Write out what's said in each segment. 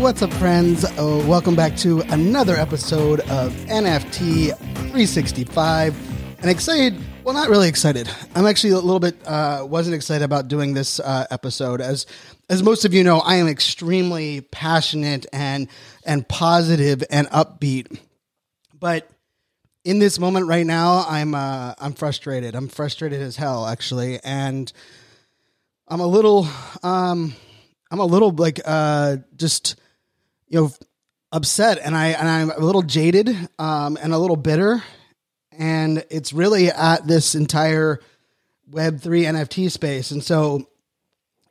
What's up, friends? Uh, welcome back to another episode of NFT 365. And excited, well, not really excited. I'm actually a little bit, uh, wasn't excited about doing this uh, episode. As as most of you know, I am extremely passionate and and positive and upbeat. But in this moment right now, I'm uh, I'm frustrated. I'm frustrated as hell, actually, and I'm a little um, I'm a little like uh, just you know upset, and I and I'm a little jaded um, and a little bitter, and it's really at this entire Web three NFT space. And so,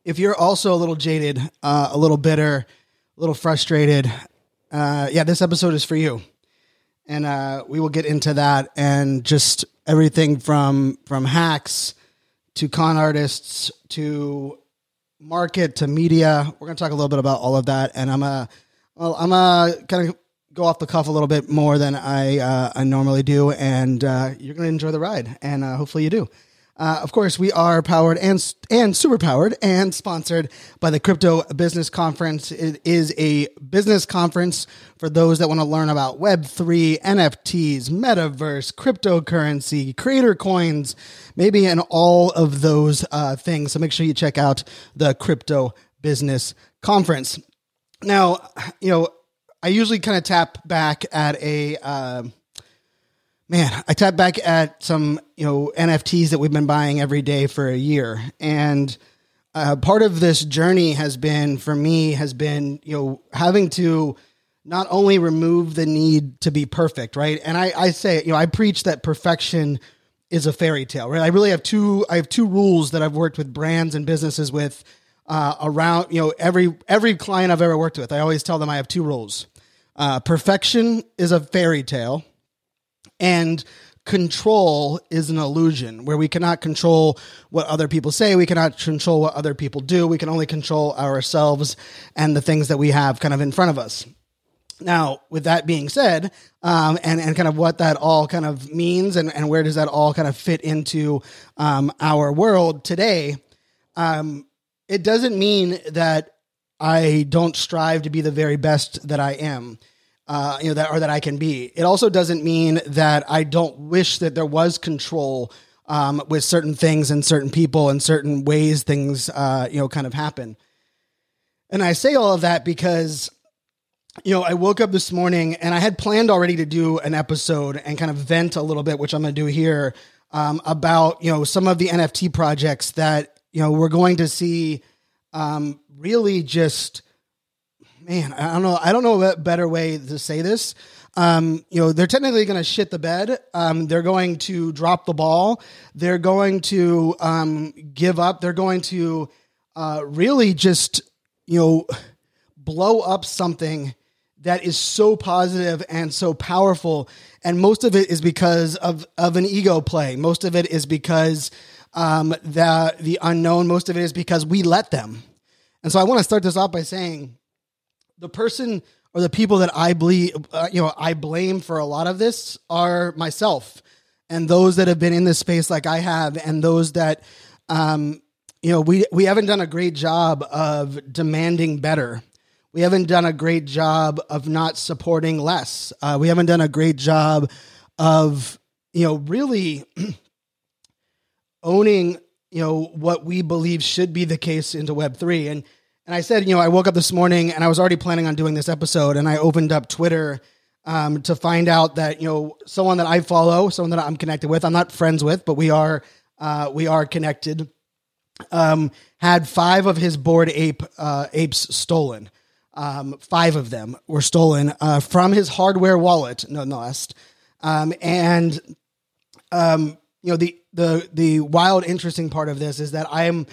if you're also a little jaded, uh, a little bitter, a little frustrated, uh, yeah, this episode is for you and uh, we will get into that and just everything from from hacks to con artists to market to media. We're going to talk a little bit about all of that, and I'm a well, I'm a kind of go off the cuff a little bit more than I uh, I normally do, and uh, you're going to enjoy the ride, and uh, hopefully you do. Uh, of course, we are powered and and super powered and sponsored by the Crypto Business Conference. It is a business conference for those that want to learn about Web three, NFTs, metaverse, cryptocurrency, creator coins, maybe and all of those uh, things. So make sure you check out the Crypto Business Conference. Now, you know, I usually kind of tap back at a. um man, I tap back at some you know NFTs that we've been buying every day for a year, and uh, part of this journey has been for me has been you know having to not only remove the need to be perfect, right? And I, I say you know I preach that perfection is a fairy tale, right? I really have two I have two rules that I've worked with brands and businesses with uh, around you know every every client I've ever worked with. I always tell them I have two rules. Uh, perfection is a fairy tale and control is an illusion where we cannot control what other people say we cannot control what other people do we can only control ourselves and the things that we have kind of in front of us now with that being said um, and, and kind of what that all kind of means and, and where does that all kind of fit into um, our world today um, it doesn't mean that i don't strive to be the very best that i am uh, you know that or that I can be. It also doesn't mean that I don't wish that there was control um, with certain things and certain people and certain ways things uh, you know kind of happen. And I say all of that because you know I woke up this morning and I had planned already to do an episode and kind of vent a little bit, which I'm going to do here um, about you know some of the NFT projects that you know we're going to see um, really just man, I don't know. I don't know a better way to say this. Um, you know, they're technically going to shit the bed. Um, they're going to drop the ball. They're going to um, give up. They're going to uh, really just, you know, blow up something that is so positive and so powerful. And most of it is because of, of an ego play. Most of it is because um, the the unknown. Most of it is because we let them. And so I want to start this off by saying the person or the people that I believe, uh, you know, I blame for a lot of this are myself and those that have been in this space like I have, and those that, um, you know, we we haven't done a great job of demanding better. We haven't done a great job of not supporting less. Uh, we haven't done a great job of, you know, really owning, you know, what we believe should be the case into Web three and and I said, you know, I woke up this morning and I was already planning on doing this episode, and I opened up Twitter um, to find out that you know someone that I follow, someone that I'm connected with, I'm not friends with, but we are uh, we are connected. Um, had five of his Bored Ape uh, apes stolen. Um, five of them were stolen uh, from his hardware wallet, nonetheless. Um, and um, you know the the the wild, interesting part of this is that I'm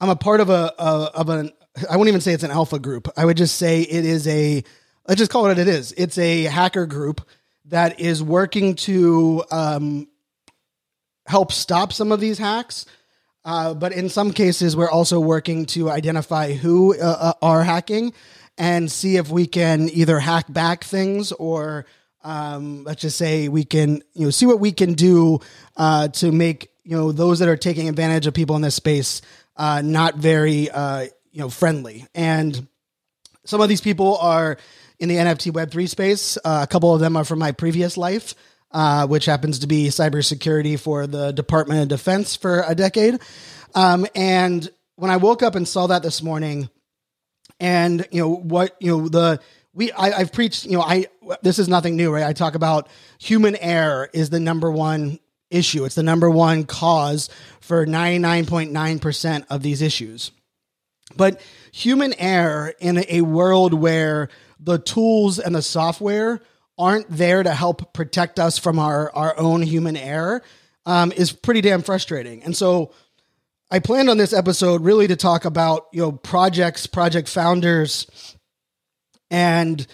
I'm a part of a, a of an I won't even say it's an alpha group. I would just say it is a let's just call it what it is. It's a hacker group that is working to um, help stop some of these hacks. Uh, but in some cases, we're also working to identify who uh, uh, are hacking and see if we can either hack back things or um, let's just say we can you know see what we can do uh, to make you know those that are taking advantage of people in this space uh, not very uh, you know friendly. And some of these people are in the nft web3 space. Uh, a couple of them are from my previous life uh, which happens to be cybersecurity for the department of defense for a decade. Um, and when i woke up and saw that this morning and you know what you know the we I, I've preached you know I this is nothing new right? I talk about human error is the number one issue. It's the number one cause for 99.9% of these issues. But human error in a world where the tools and the software aren't there to help protect us from our our own human error um, is pretty damn frustrating. And so I planned on this episode really to talk about, you know, projects, project founders, and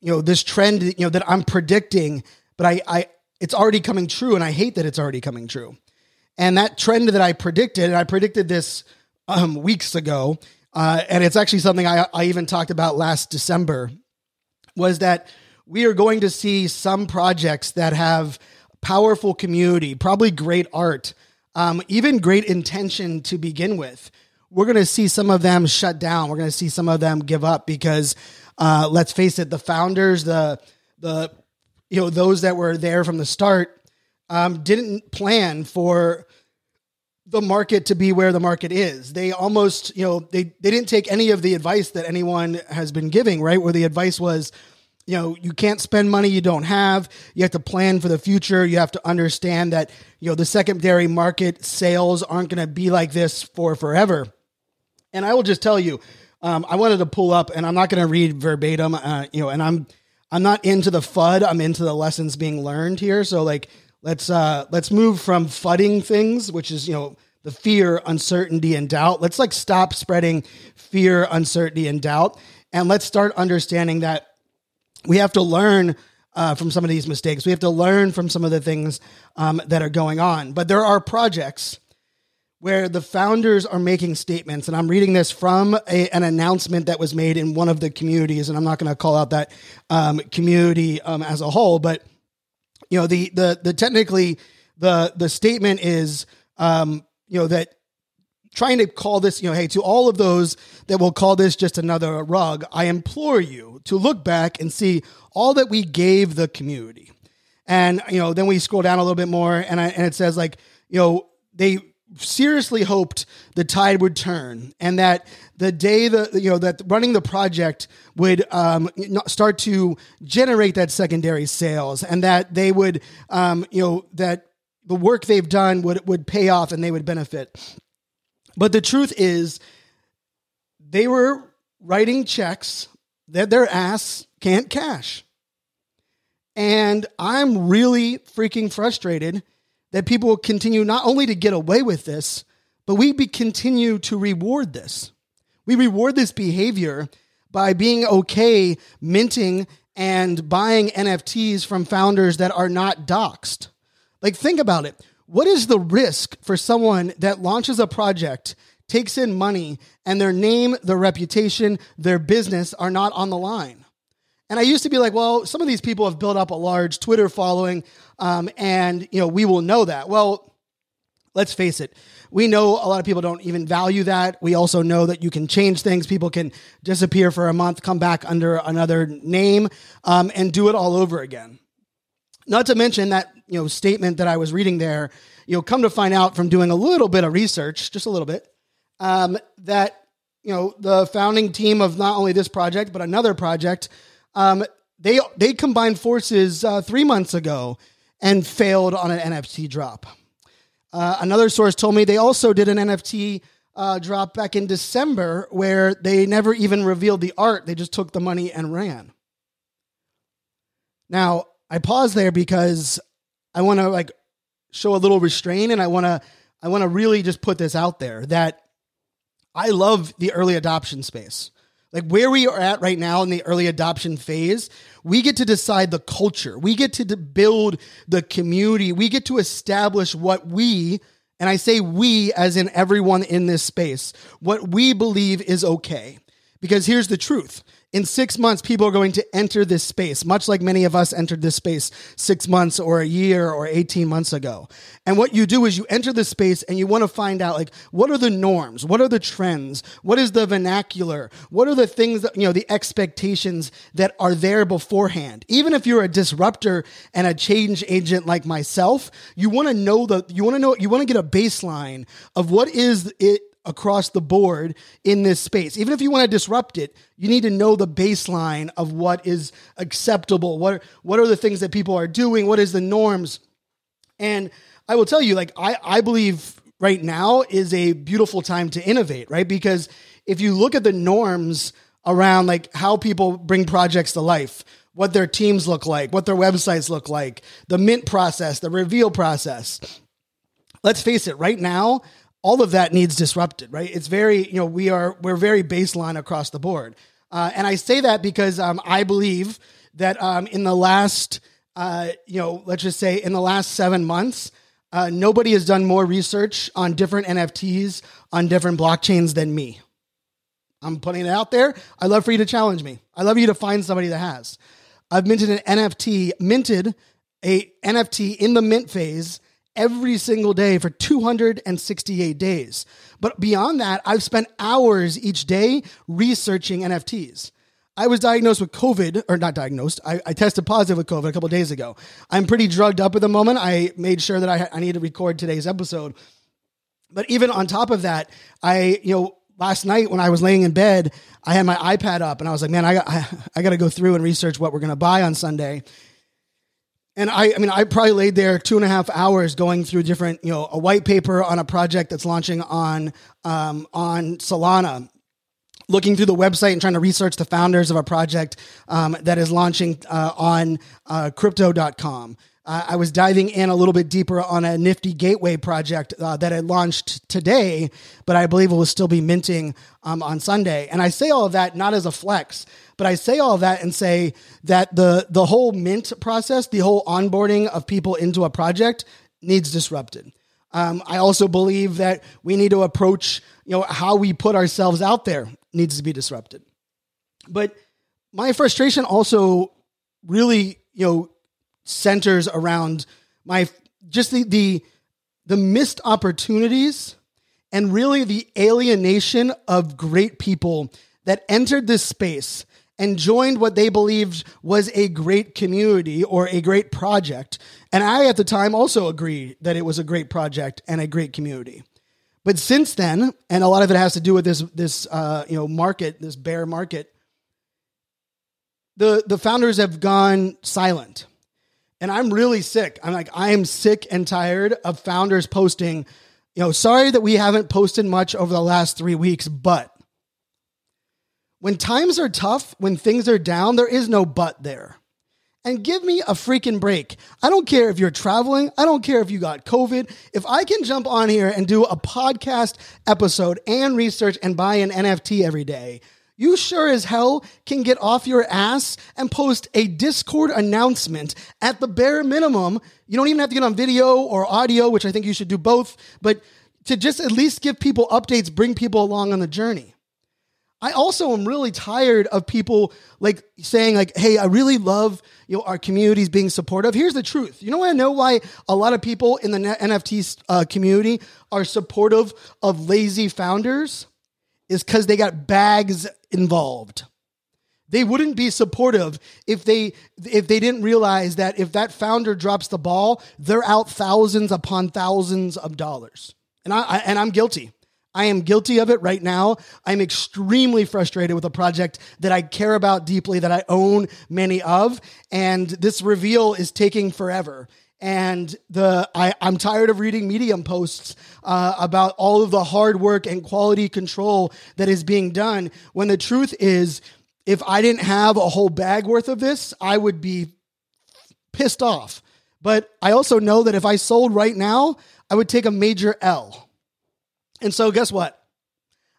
you know, this trend, you know, that I'm predicting, but I, I it's already coming true, and I hate that it's already coming true. And that trend that I predicted, and I predicted this um, weeks ago, uh, and it's actually something I, I even talked about last December, was that we are going to see some projects that have powerful community, probably great art, um, even great intention to begin with. We're going to see some of them shut down. We're going to see some of them give up because, uh, let's face it, the founders, the the you know those that were there from the start, um, didn't plan for the market to be where the market is. They almost, you know, they they didn't take any of the advice that anyone has been giving, right? Where the advice was, you know, you can't spend money you don't have. You have to plan for the future. You have to understand that, you know, the secondary market sales aren't going to be like this for forever. And I will just tell you, um, I wanted to pull up, and I'm not going to read verbatim, uh, you know, and I'm I'm not into the FUD. I'm into the lessons being learned here. So like, let's uh, let's move from fudding things, which is you know the fear, uncertainty, and doubt. Let's like stop spreading fear, uncertainty, and doubt, and let's start understanding that we have to learn uh, from some of these mistakes. We have to learn from some of the things um, that are going on. But there are projects where the founders are making statements, and I'm reading this from a, an announcement that was made in one of the communities, and I'm not going to call out that um, community um, as a whole, but you know the the the technically the the statement is um, you know that trying to call this, you know, hey, to all of those that will call this just another rug, I implore you to look back and see all that we gave the community. And, you know, then we scroll down a little bit more and, I, and it says, like, you know, they seriously hoped the tide would turn and that the day the you know that running the project would um, start to generate that secondary sales and that they would um, you know that the work they've done would would pay off and they would benefit but the truth is, they were writing checks that their ass can't cash. And I'm really freaking frustrated that people will continue not only to get away with this, but we be, continue to reward this. We reward this behavior by being okay minting and buying NFTs from founders that are not doxxed. Like, think about it. What is the risk for someone that launches a project, takes in money, and their name, their reputation, their business are not on the line? And I used to be like, well, some of these people have built up a large Twitter following, um, and you know we will know that. Well, let's face it. We know a lot of people don't even value that. We also know that you can change things. People can disappear for a month, come back under another name, um, and do it all over again. Not to mention that you know statement that I was reading there. You know, come to find out from doing a little bit of research, just a little bit, um, that you know the founding team of not only this project but another project, um, they they combined forces uh, three months ago and failed on an NFT drop. Uh, another source told me they also did an NFT uh, drop back in December where they never even revealed the art. They just took the money and ran. Now, I pause there because I want to like show a little restraint and I want to I want to really just put this out there that I love the early adoption space. Like where we are at right now in the early adoption phase, we get to decide the culture. We get to build the community. We get to establish what we, and I say we as in everyone in this space, what we believe is okay. Because here's the truth in six months, people are going to enter this space, much like many of us entered this space six months or a year or 18 months ago. And what you do is you enter the space and you want to find out, like, what are the norms? What are the trends? What is the vernacular? What are the things that, you know, the expectations that are there beforehand? Even if you're a disruptor and a change agent like myself, you want to know the, you want to know, you want to get a baseline of what is it across the board in this space. Even if you want to disrupt it, you need to know the baseline of what is acceptable. What what are the things that people are doing? What is the norms? And I will tell you, like I, I believe right now is a beautiful time to innovate, right? Because if you look at the norms around like how people bring projects to life, what their teams look like, what their websites look like, the mint process, the reveal process. Let's face it, right now, all of that needs disrupted, right? It's very, you know, we are we're very baseline across the board, uh, and I say that because um, I believe that um, in the last, uh, you know, let's just say in the last seven months, uh, nobody has done more research on different NFTs on different blockchains than me. I'm putting it out there. I love for you to challenge me. I love you to find somebody that has. I've minted an NFT, minted a NFT in the mint phase every single day for 268 days. But beyond that, I've spent hours each day researching NFTs. I was diagnosed with COVID, or not diagnosed. I, I tested positive with COVID a couple days ago. I'm pretty drugged up at the moment. I made sure that I, I need to record today's episode. But even on top of that, I, you know, last night when I was laying in bed, I had my iPad up and I was like, man, I got, I, I got to go through and research what we're going to buy on Sunday. And I, I mean, I probably laid there two and a half hours going through different, you know, a white paper on a project that's launching on um, on Solana, looking through the website and trying to research the founders of a project um, that is launching uh, on uh, Crypto.com. Uh, I was diving in a little bit deeper on a Nifty Gateway project uh, that had launched today, but I believe it will still be minting um, on Sunday. And I say all of that not as a flex, but I say all of that and say that the the whole mint process, the whole onboarding of people into a project needs disrupted. Um, I also believe that we need to approach, you know, how we put ourselves out there needs to be disrupted. But my frustration also really, you know, centers around my just the the the missed opportunities and really the alienation of great people that entered this space and joined what they believed was a great community or a great project. And I, at the time, also agreed that it was a great project and a great community. But since then, and a lot of it has to do with this this uh, you know market, this bear market, the the founders have gone silent, and I'm really sick. I'm like I am sick and tired of founders posting, you know, sorry that we haven't posted much over the last three weeks, but when times are tough, when things are down, there is no but there. And give me a freaking break. I don't care if you're traveling. I don't care if you got COVID. If I can jump on here and do a podcast episode and research and buy an NFT every day, you sure as hell can get off your ass and post a Discord announcement at the bare minimum. You don't even have to get on video or audio, which I think you should do both, but to just at least give people updates, bring people along on the journey. I also am really tired of people like saying like, "Hey, I really love you know our communities being supportive." Here's the truth. You know? I know why a lot of people in the NFT uh, community are supportive of lazy founders is because they got bags involved. They wouldn't be supportive if they if they didn't realize that if that founder drops the ball, they're out thousands upon thousands of dollars. And I, I and I'm guilty. I am guilty of it right now. I'm extremely frustrated with a project that I care about deeply, that I own many of, and this reveal is taking forever. And the I, I'm tired of reading Medium posts uh, about all of the hard work and quality control that is being done. When the truth is, if I didn't have a whole bag worth of this, I would be pissed off. But I also know that if I sold right now, I would take a major L. And so, guess what?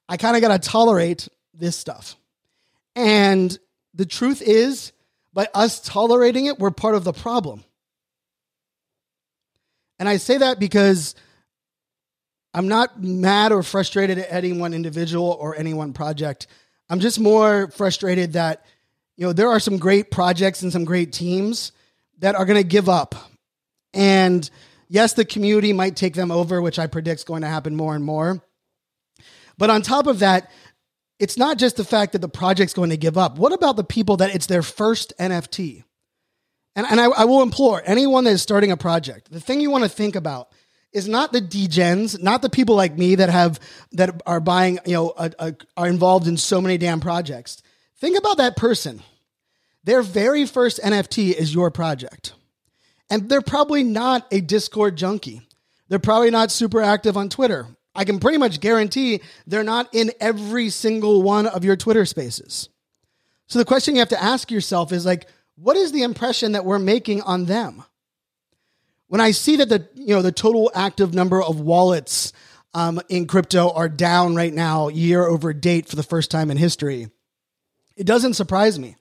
I kind of got to tolerate this stuff. And the truth is, by us tolerating it, we're part of the problem. And I say that because I'm not mad or frustrated at any one individual or any one project. I'm just more frustrated that, you know, there are some great projects and some great teams that are going to give up. And yes, the community might take them over, which I predict is going to happen more and more. But on top of that, it's not just the fact that the project's going to give up. What about the people that it's their first NFT? And, and I, I will implore anyone that is starting a project, the thing you want to think about is not the degens, not the people like me that have that are buying, you know, a, a, are involved in so many damn projects. Think about that person. Their very first NFT is your project. And they're probably not a Discord junkie. They're probably not super active on Twitter. I can pretty much guarantee they're not in every single one of your Twitter spaces. So the question you have to ask yourself is like, what is the impression that we're making on them? When I see that the you know the total active number of wallets um, in crypto are down right now, year over date for the first time in history, it doesn't surprise me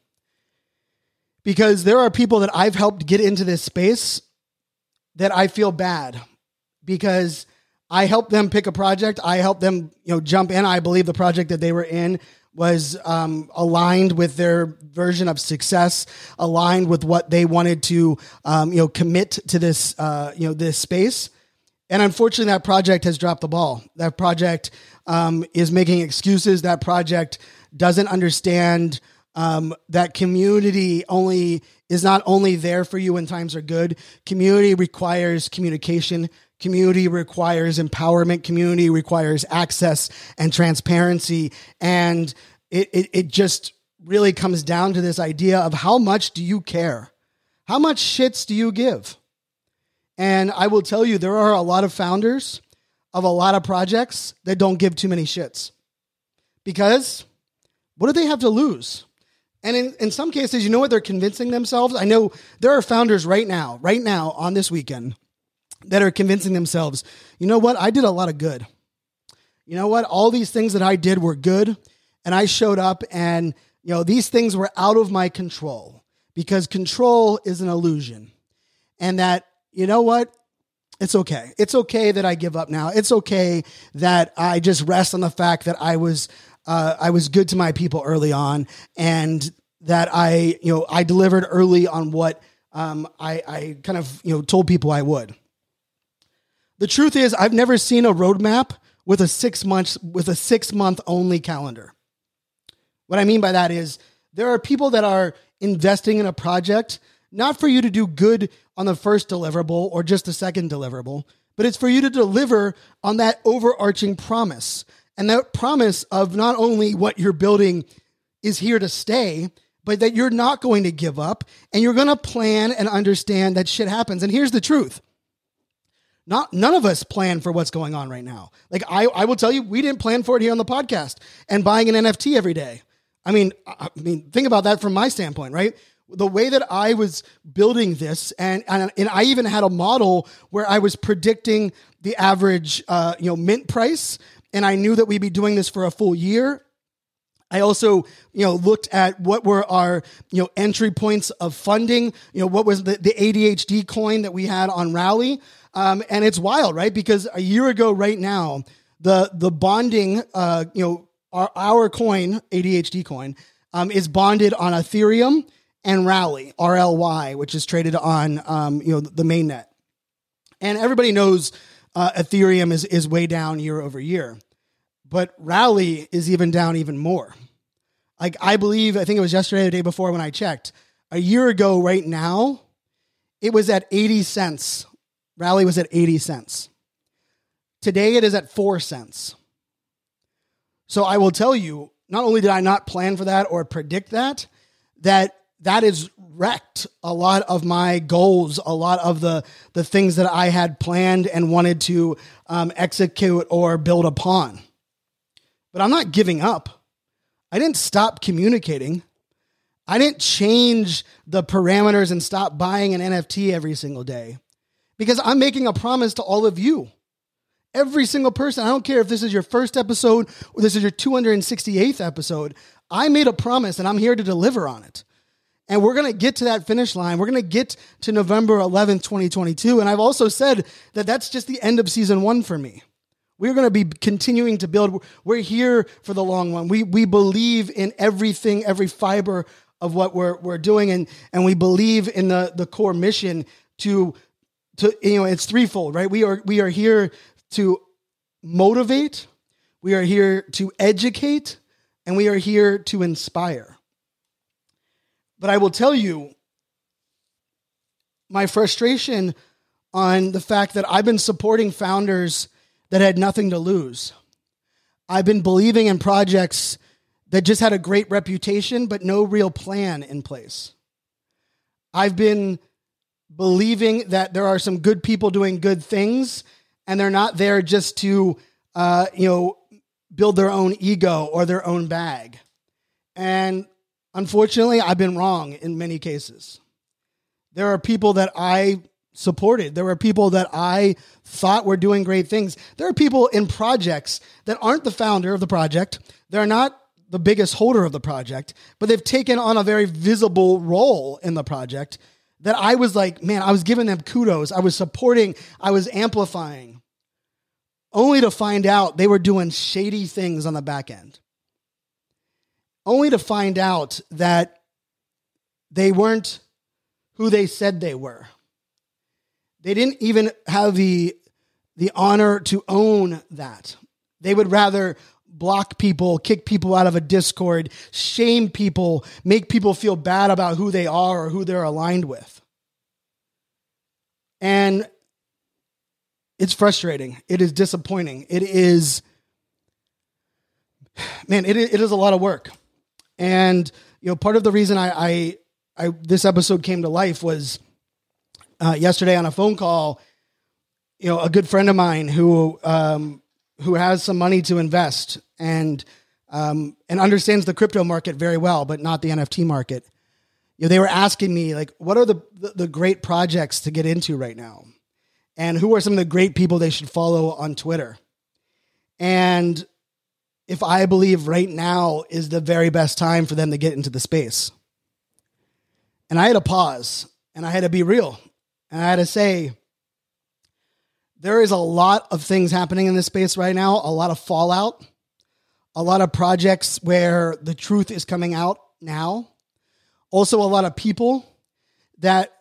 because there are people that I've helped get into this space that I feel bad because I helped them pick a project. I helped them, you know, jump in. I believe the project that they were in was um, aligned with their version of success, aligned with what they wanted to, um, you know, commit to this, uh, you know, this space. And unfortunately, that project has dropped the ball. That project um, is making excuses. That project doesn't understand um, that community only is not only there for you when times are good. Community requires communication. Community requires empowerment. Community requires access and transparency. And it, it, it just really comes down to this idea of how much do you care? How much shits do you give? And I will tell you, there are a lot of founders of a lot of projects that don't give too many shits. Because what do they have to lose? And in, in some cases, you know what they're convincing themselves? I know there are founders right now, right now on this weekend, that are convincing themselves, you know what? I did a lot of good. You know what? All these things that I did were good. And I showed up and, you know, these things were out of my control because control is an illusion. And that, you know what? It's okay. It's okay that I give up now. It's okay that I just rest on the fact that I was uh, I was good to my people early on, and that I you know I delivered early on what um, I, I kind of you know told people I would. The truth is, I've never seen a roadmap with a six months with a six month only calendar. What I mean by that is there are people that are investing in a project not for you to do good on the first deliverable or just the second deliverable, but it's for you to deliver on that overarching promise. And that promise of not only what you're building is here to stay, but that you're not going to give up and you're going to plan and understand that shit happens. And here's the truth not none of us plan for what's going on right now. Like I, I will tell you, we didn't plan for it here on the podcast and buying an NFT every day. I mean, I mean, think about that from my standpoint, right? The way that I was building this, and and, and I even had a model where I was predicting the average, uh, you know, mint price, and I knew that we'd be doing this for a full year. I also, you know, looked at what were our, you know, entry points of funding. You know, what was the, the ADHD coin that we had on Rally. Um, and it's wild, right? Because a year ago, right now, the the bonding, uh, you know, our, our coin, ADHD coin, um, is bonded on Ethereum and Rally, RLY, which is traded on, um, you know, the mainnet. And everybody knows uh, Ethereum is is way down year over year, but Rally is even down even more. Like I believe, I think it was yesterday, or the day before when I checked. A year ago, right now, it was at eighty cents Rally was at 80 cents. Today it is at 4 cents. So I will tell you, not only did I not plan for that or predict that, that that has wrecked a lot of my goals, a lot of the the things that I had planned and wanted to um, execute or build upon. But I'm not giving up. I didn't stop communicating. I didn't change the parameters and stop buying an NFT every single day because I'm making a promise to all of you. Every single person, I don't care if this is your first episode or this is your 268th episode, I made a promise and I'm here to deliver on it. And we're going to get to that finish line. We're going to get to November 11th, 2022. And I've also said that that's just the end of season one for me. We're going to be continuing to build. We're here for the long run. We, we believe in everything, every fiber of what we're, we're doing. And, and we believe in the, the core mission to, to, you know, it's threefold, right? We are, we are here to motivate. We are here to educate and we are here to inspire. But I will tell you my frustration on the fact that I've been supporting founders that had nothing to lose. I've been believing in projects that just had a great reputation, but no real plan in place. I've been believing that there are some good people doing good things, and they're not there just to, uh, you know, build their own ego or their own bag. And unfortunately, I've been wrong in many cases. There are people that I supported. There are people that I thought were doing great things. There are people in projects that aren't the founder of the project. They're not the biggest holder of the project, but they've taken on a very visible role in the project that I was like, man, I was giving them kudos. I was supporting, I was amplifying only to find out they were doing shady things on the back end. Only to find out that they weren't who they said they were. They didn't even have the, the honor to own that. They would rather block people, kick people out of a Discord, shame people, make people feel bad about who they are or who they're aligned with. And it's frustrating. It is disappointing. It is, man, it, it is a lot of work. And, you know, part of the reason I, I, I this episode came to life was uh, yesterday on a phone call, you know, a good friend of mine who, um, who has some money to invest and, um, and understands the crypto market very well, but not the NFT market. You know, they were asking me like, what are the, the, the great projects to get into right now? and who are some of the great people they should follow on Twitter. And if I believe right now is the very best time for them to get into the space. And I had to pause and I had to be real. And I had to say, there is a lot of things happening in this space right now, a lot of fallout, a lot of projects where the truth is coming out now. Also, a lot of people that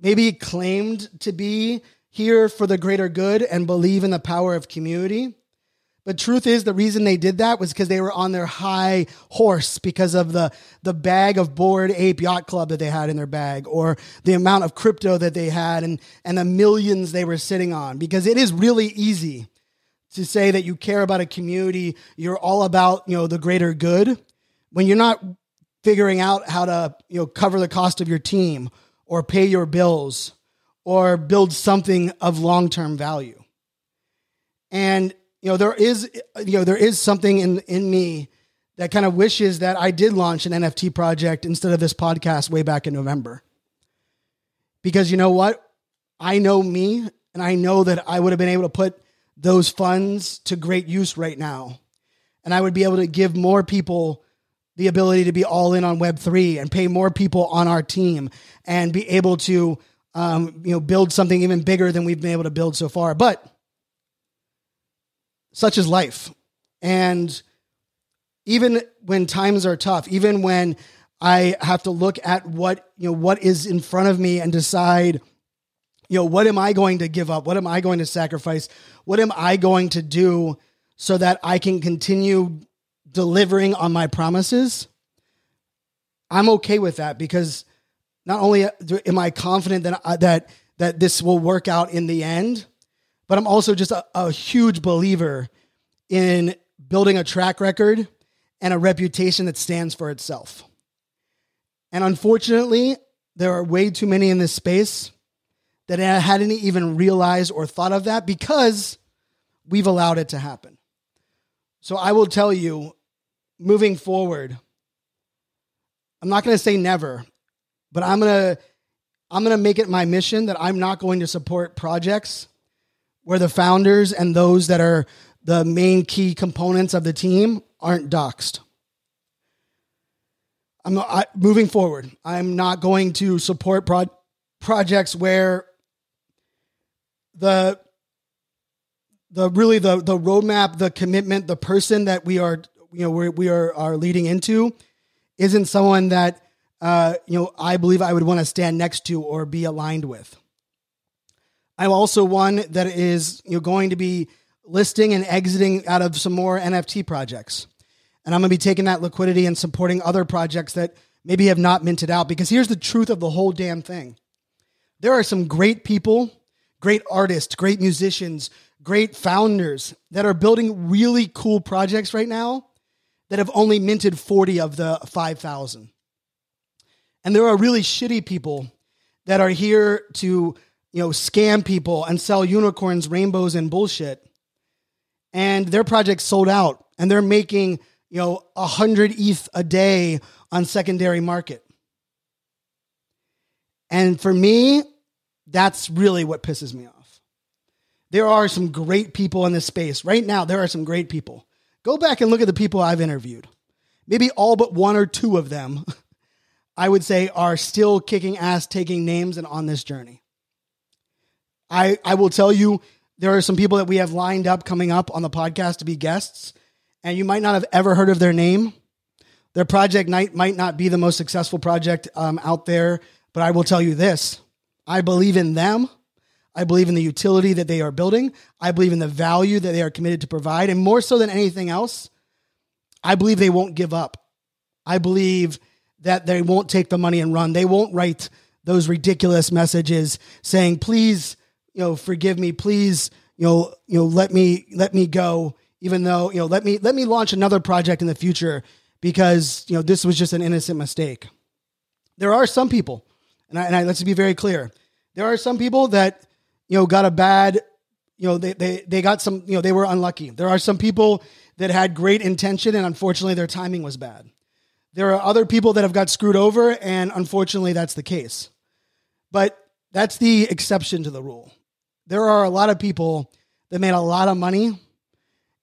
maybe claimed to be here for the greater good and believe in the power of community. But truth is, the reason they did that was because they were on their high horse because of the, the bag of Bored Ape Yacht Club that they had in their bag, or the amount of crypto that they had, and, and the millions they were sitting on. Because it is really easy to say that you care about a community, you're all about you know the greater good, when you're not figuring out how to you know cover the cost of your team or pay your bills or build something of long-term value. And you know there is you know there is something in in me that kind of wishes that I did launch an NFT project instead of this podcast way back in November. Because you know what? I know me and I know that I would have been able to put those funds to great use right now. And I would be able to give more people the ability to be all in on Web3 and pay more people on our team and be able to um, you know, build something even bigger than we've been able to build so far. But such is life. And even when times are tough, even when I have to look at what, you know, what is in front of me and decide, you know, what am I going to give up? What am I going to sacrifice? What am I going to do so that I can continue delivering on my promises? I'm okay with that because not only am I confident that that that this will work out in the end, but I'm also just a, a huge believer in building a track record and a reputation that stands for itself. And unfortunately, there are way too many in this space that hadn't even realized or thought of that because we've allowed it to happen. So I will tell you, moving forward, I'm not going to say never, but I'm going to I'm going to make it my mission that I'm not going to support projects where the founders and those that are the main key components of the team aren't doxxed. I'm not, I, moving forward. I'm not going to support pro- projects where the the really the the roadmap, the commitment, the person that we are you know we we are are leading into isn't someone that uh, you know I believe I would want to stand next to or be aligned with. I'm also one that is you know going to be listing and exiting out of some more NFT projects. And I'm going to be taking that liquidity and supporting other projects that maybe have not minted out. Because here's the truth of the whole damn thing there are some great people, great artists, great musicians, great founders that are building really cool projects right now that have only minted 40 of the 5,000. And there are really shitty people that are here to, you know, scam people and sell unicorns, rainbows, and bullshit. And their projects sold out and they're making you know, a 100 ETH a day on secondary market. And for me, that's really what pisses me off. There are some great people in this space. Right now, there are some great people. Go back and look at the people I've interviewed. Maybe all but one or two of them, I would say, are still kicking ass, taking names, and on this journey. I, I will tell you, there are some people that we have lined up coming up on the podcast to be guests and you might not have ever heard of their name. Their project might, might not be the most successful project um, out there, but I will tell you this I believe in them. I believe in the utility that they are building. I believe in the value that they are committed to provide. And more so than anything else, I believe they won't give up. I believe that they won't take the money and run. They won't write those ridiculous messages saying, please, you know, forgive me, please, you know, you know, let me let me go even though you know let me let me launch another project in the future because you know this was just an innocent mistake. There are some people and, I, and I, let's be very clear. There are some people that you know got a bad you know they, they they got some you know they were unlucky. There are some people that had great intention and unfortunately their timing was bad. There are other people that have got screwed over and unfortunately that's the case. But that's the exception to the rule there are a lot of people that made a lot of money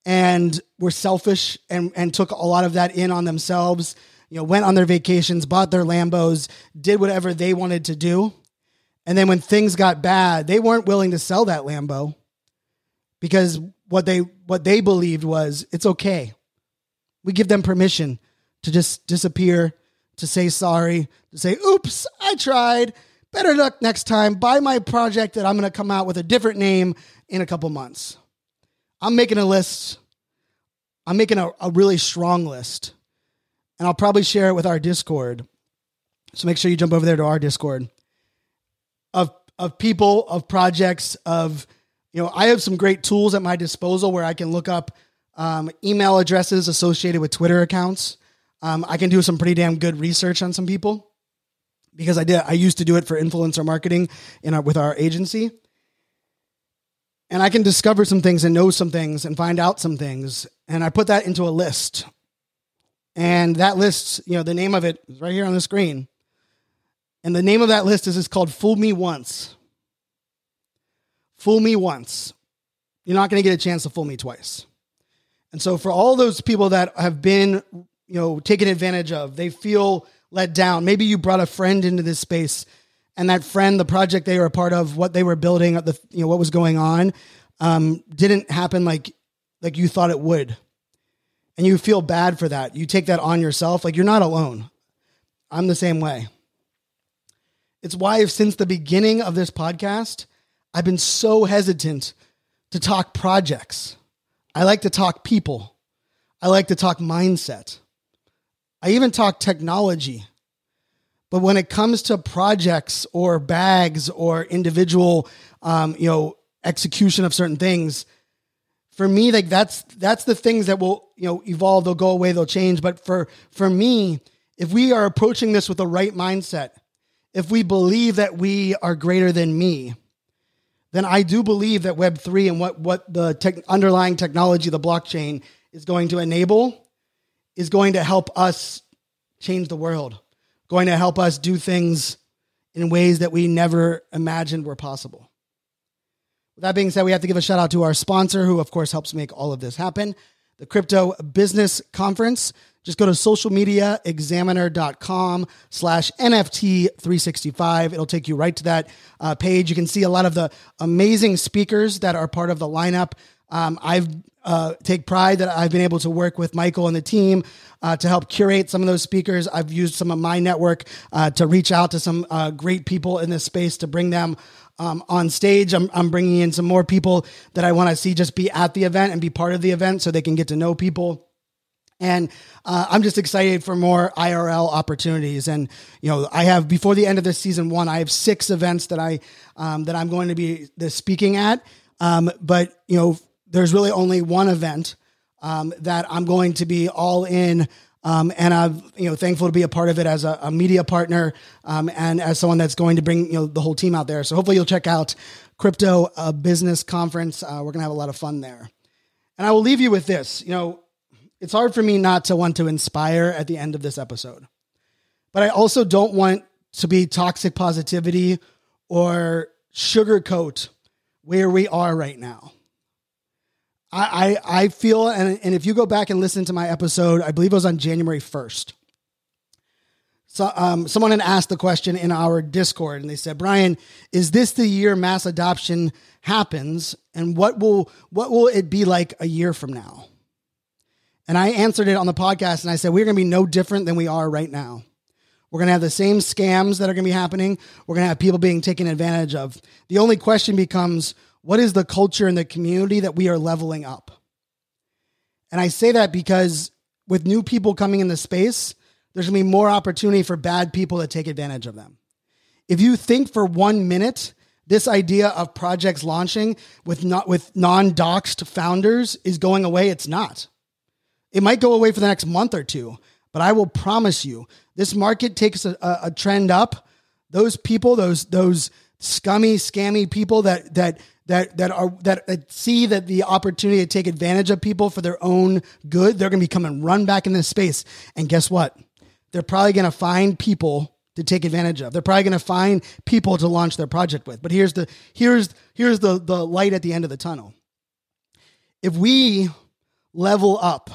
and were selfish and, and took a lot of that in on themselves, you know, went on their vacations, bought their Lambos, did whatever they wanted to do. And then when things got bad, they weren't willing to sell that Lambo because what they what they believed was it's okay. We give them permission to just disappear, to say sorry, to say, oops, I tried. Better luck next time. Buy my project that I'm going to come out with a different name in a couple months. I'm making a list. I'm making a, a really strong list. And I'll probably share it with our Discord. So make sure you jump over there to our Discord of of people, of projects, of you know, I have some great tools at my disposal where I can look up um, email addresses associated with Twitter accounts. Um, I can do some pretty damn good research on some people because I did. I used to do it for influencer marketing in our, with our agency and I can discover some things and know some things and find out some things. And I put that into a list. And that list, you know, the name of it is right here on the screen. And the name of that list is, is called Fool Me Once. Fool Me Once. You're not going to get a chance to fool me twice. And so for all those people that have been, you know, taken advantage of, they feel let down. Maybe you brought a friend into this space and that friend, the project they were a part of, what they were building, the you know what was going on, um, didn't happen like like you thought it would, and you feel bad for that. You take that on yourself. Like you're not alone. I'm the same way. It's why since the beginning of this podcast, I've been so hesitant to talk projects. I like to talk people. I like to talk mindset. I even talk technology. But when it comes to projects or bags or individual, um, you know, execution of certain things, for me, like that's that's the things that will you know evolve. They'll go away. They'll change. But for for me, if we are approaching this with the right mindset, if we believe that we are greater than me, then I do believe that Web3 and what, what the tech, underlying technology, the blockchain, is going to enable is going to help us change the world, going to help us do things in ways that we never imagined were possible. With that being said, we have to give a shout out to our sponsor, who, of course, helps make all of this happen the Crypto Business Conference. Just go to socialmediaexaminer.com slash NFT 365. It'll take you right to that uh, page. You can see a lot of the amazing speakers that are part of the lineup. Um, I've uh, take pride that I've been able to work with Michael and the team uh, to help curate some of those speakers. I've used some of my network uh, to reach out to some uh, great people in this space to bring them um, on stage. I'm, I'm bringing in some more people that I want to see just be at the event and be part of the event so they can get to know people. And uh, I'm just excited for more IRL opportunities. And you know, I have before the end of this season one, I have six events that I um, that I'm going to be the speaking at. Um, but you know, there's really only one event um, that I'm going to be all in. Um, and I'm you know thankful to be a part of it as a, a media partner um, and as someone that's going to bring you know the whole team out there. So hopefully you'll check out Crypto uh, Business Conference. Uh, we're gonna have a lot of fun there. And I will leave you with this. You know, it's hard for me not to want to inspire at the end of this episode, but I also don't want to be toxic positivity or sugarcoat where we are right now. I, I, I feel, and, and if you go back and listen to my episode, I believe it was on January 1st. So, um, someone had asked the question in our Discord, and they said, "Brian, is this the year mass adoption happens, and what will what will it be like a year from now?" And I answered it on the podcast, and I said, "We're going to be no different than we are right now. We're going to have the same scams that are going to be happening. We're going to have people being taken advantage of. The only question becomes." What is the culture in the community that we are leveling up? And I say that because with new people coming in the space, there's to be more opportunity for bad people to take advantage of them. If you think for one minute this idea of projects launching with not with non-doxed founders is going away, it's not. It might go away for the next month or two, but I will promise you, this market takes a, a trend up. Those people, those those scummy, scammy people that that that that are that, that see that the opportunity to take advantage of people for their own good, they're going to be coming run back in this space. And guess what? They're probably going to find people to take advantage of. They're probably going to find people to launch their project with. But here's the here's here's the the light at the end of the tunnel. If we level up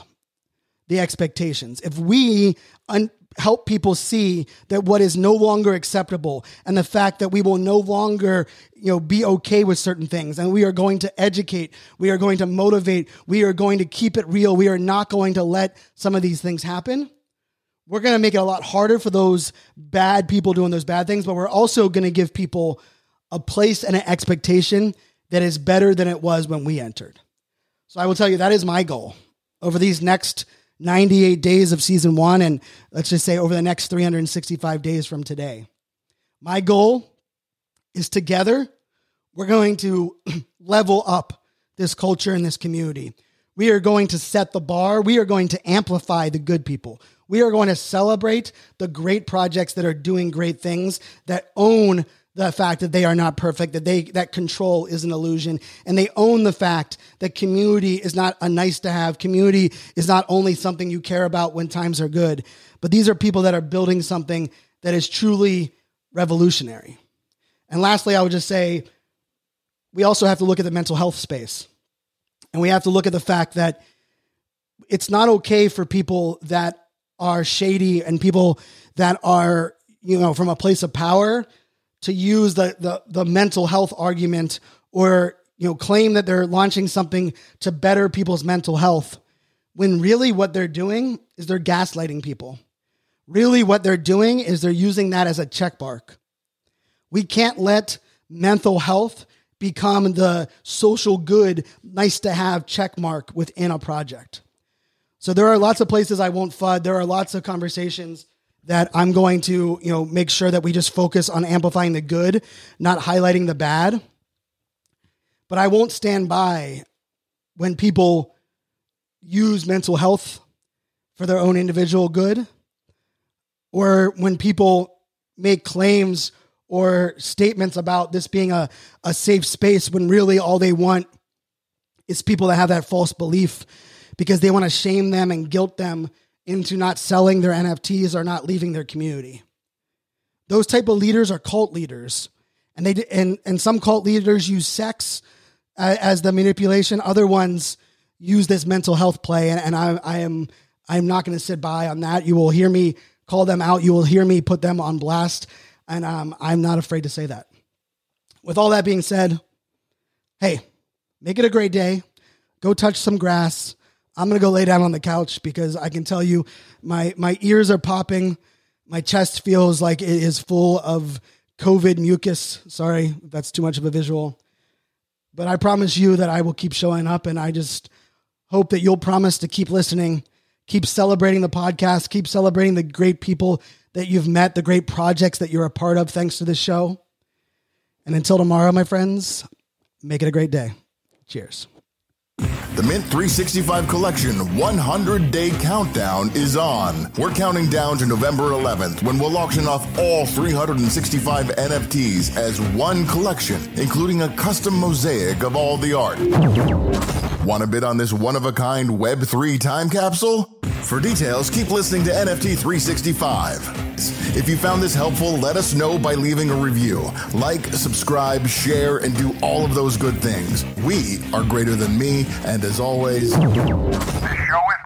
the expectations, if we un- help people see that what is no longer acceptable and the fact that we will no longer you know be okay with certain things. And we are going to educate. We are going to motivate. We are going to keep it real. We are not going to let some of these things happen. We're going to make it a lot harder for those bad people doing those bad things but we're also going to give people a place and an expectation that is better than it was when we entered. So i will tell you that is my goal. Over these next 98 days of season one, and let's just say over the next 365 days from today. My goal is together, we're going to level up this culture and this community. We are going to set the bar. We are going to amplify the good people. We are going to celebrate the great projects that are doing great things, that own the fact that they are not perfect, that they that control is an illusion, and they own the fact that community is not a nice to have. Community is not only something you care about when times are good, but these are people that are building something that is truly revolutionary. And lastly, I would just say we also have to look at the mental health space. And we have to look at the fact that it's not okay for people that are shady and people that are, you know, from a place of power to use the, the, the mental health argument or you know claim that they're launching something to better people's mental health when really what they're doing is they're gaslighting people. Really what they're doing is they're using that as a check mark. We can't let mental health become the social good nice to have check mark within a project. So there are lots of places I won't FUD. There are lots of conversations that I'm going to, you know, make sure that we just focus on amplifying the good, not highlighting the bad. But I won't stand by when people use mental health for their own individual good. or when people make claims or statements about this being a, a safe space when really all they want is people that have that false belief because they want to shame them and guilt them into not selling their NFTs or not leaving their community. Those type of leaders are cult leaders. And they and and some cult leaders use sex uh, as the manipulation. Other ones use this mental health play and, and I, I am I'm not going to sit by on that. You will hear me call them out. You will hear me put them on blast. And um, I'm not afraid to say that. With all that being said, hey, make it a great day. Go touch some grass. I'm to go lay down on the couch because I can tell you my, my ears are popping. My chest feels like it is full of COVID mucus. Sorry, that's too much of a visual. But I promise you that I will keep showing up and I just hope that you'll promise to keep listening Keep celebrating the podcast. Keep celebrating the great people that you've met, the great projects that you're a part of thanks to this show. And until tomorrow, my friends, make it a great day. Cheers. The Mint 365 Collection 100 Day Countdown is on. We're counting down to November 11th when we'll auction off all 365 NFTs as one collection, including a custom mosaic of all the art. Want to bid on this one of a kind Web3 time capsule? For details, keep listening to NFT 365. If you found this helpful, let us know by leaving a review. Like, subscribe, share, and do all of those good things. We are greater than me, and as always, This show is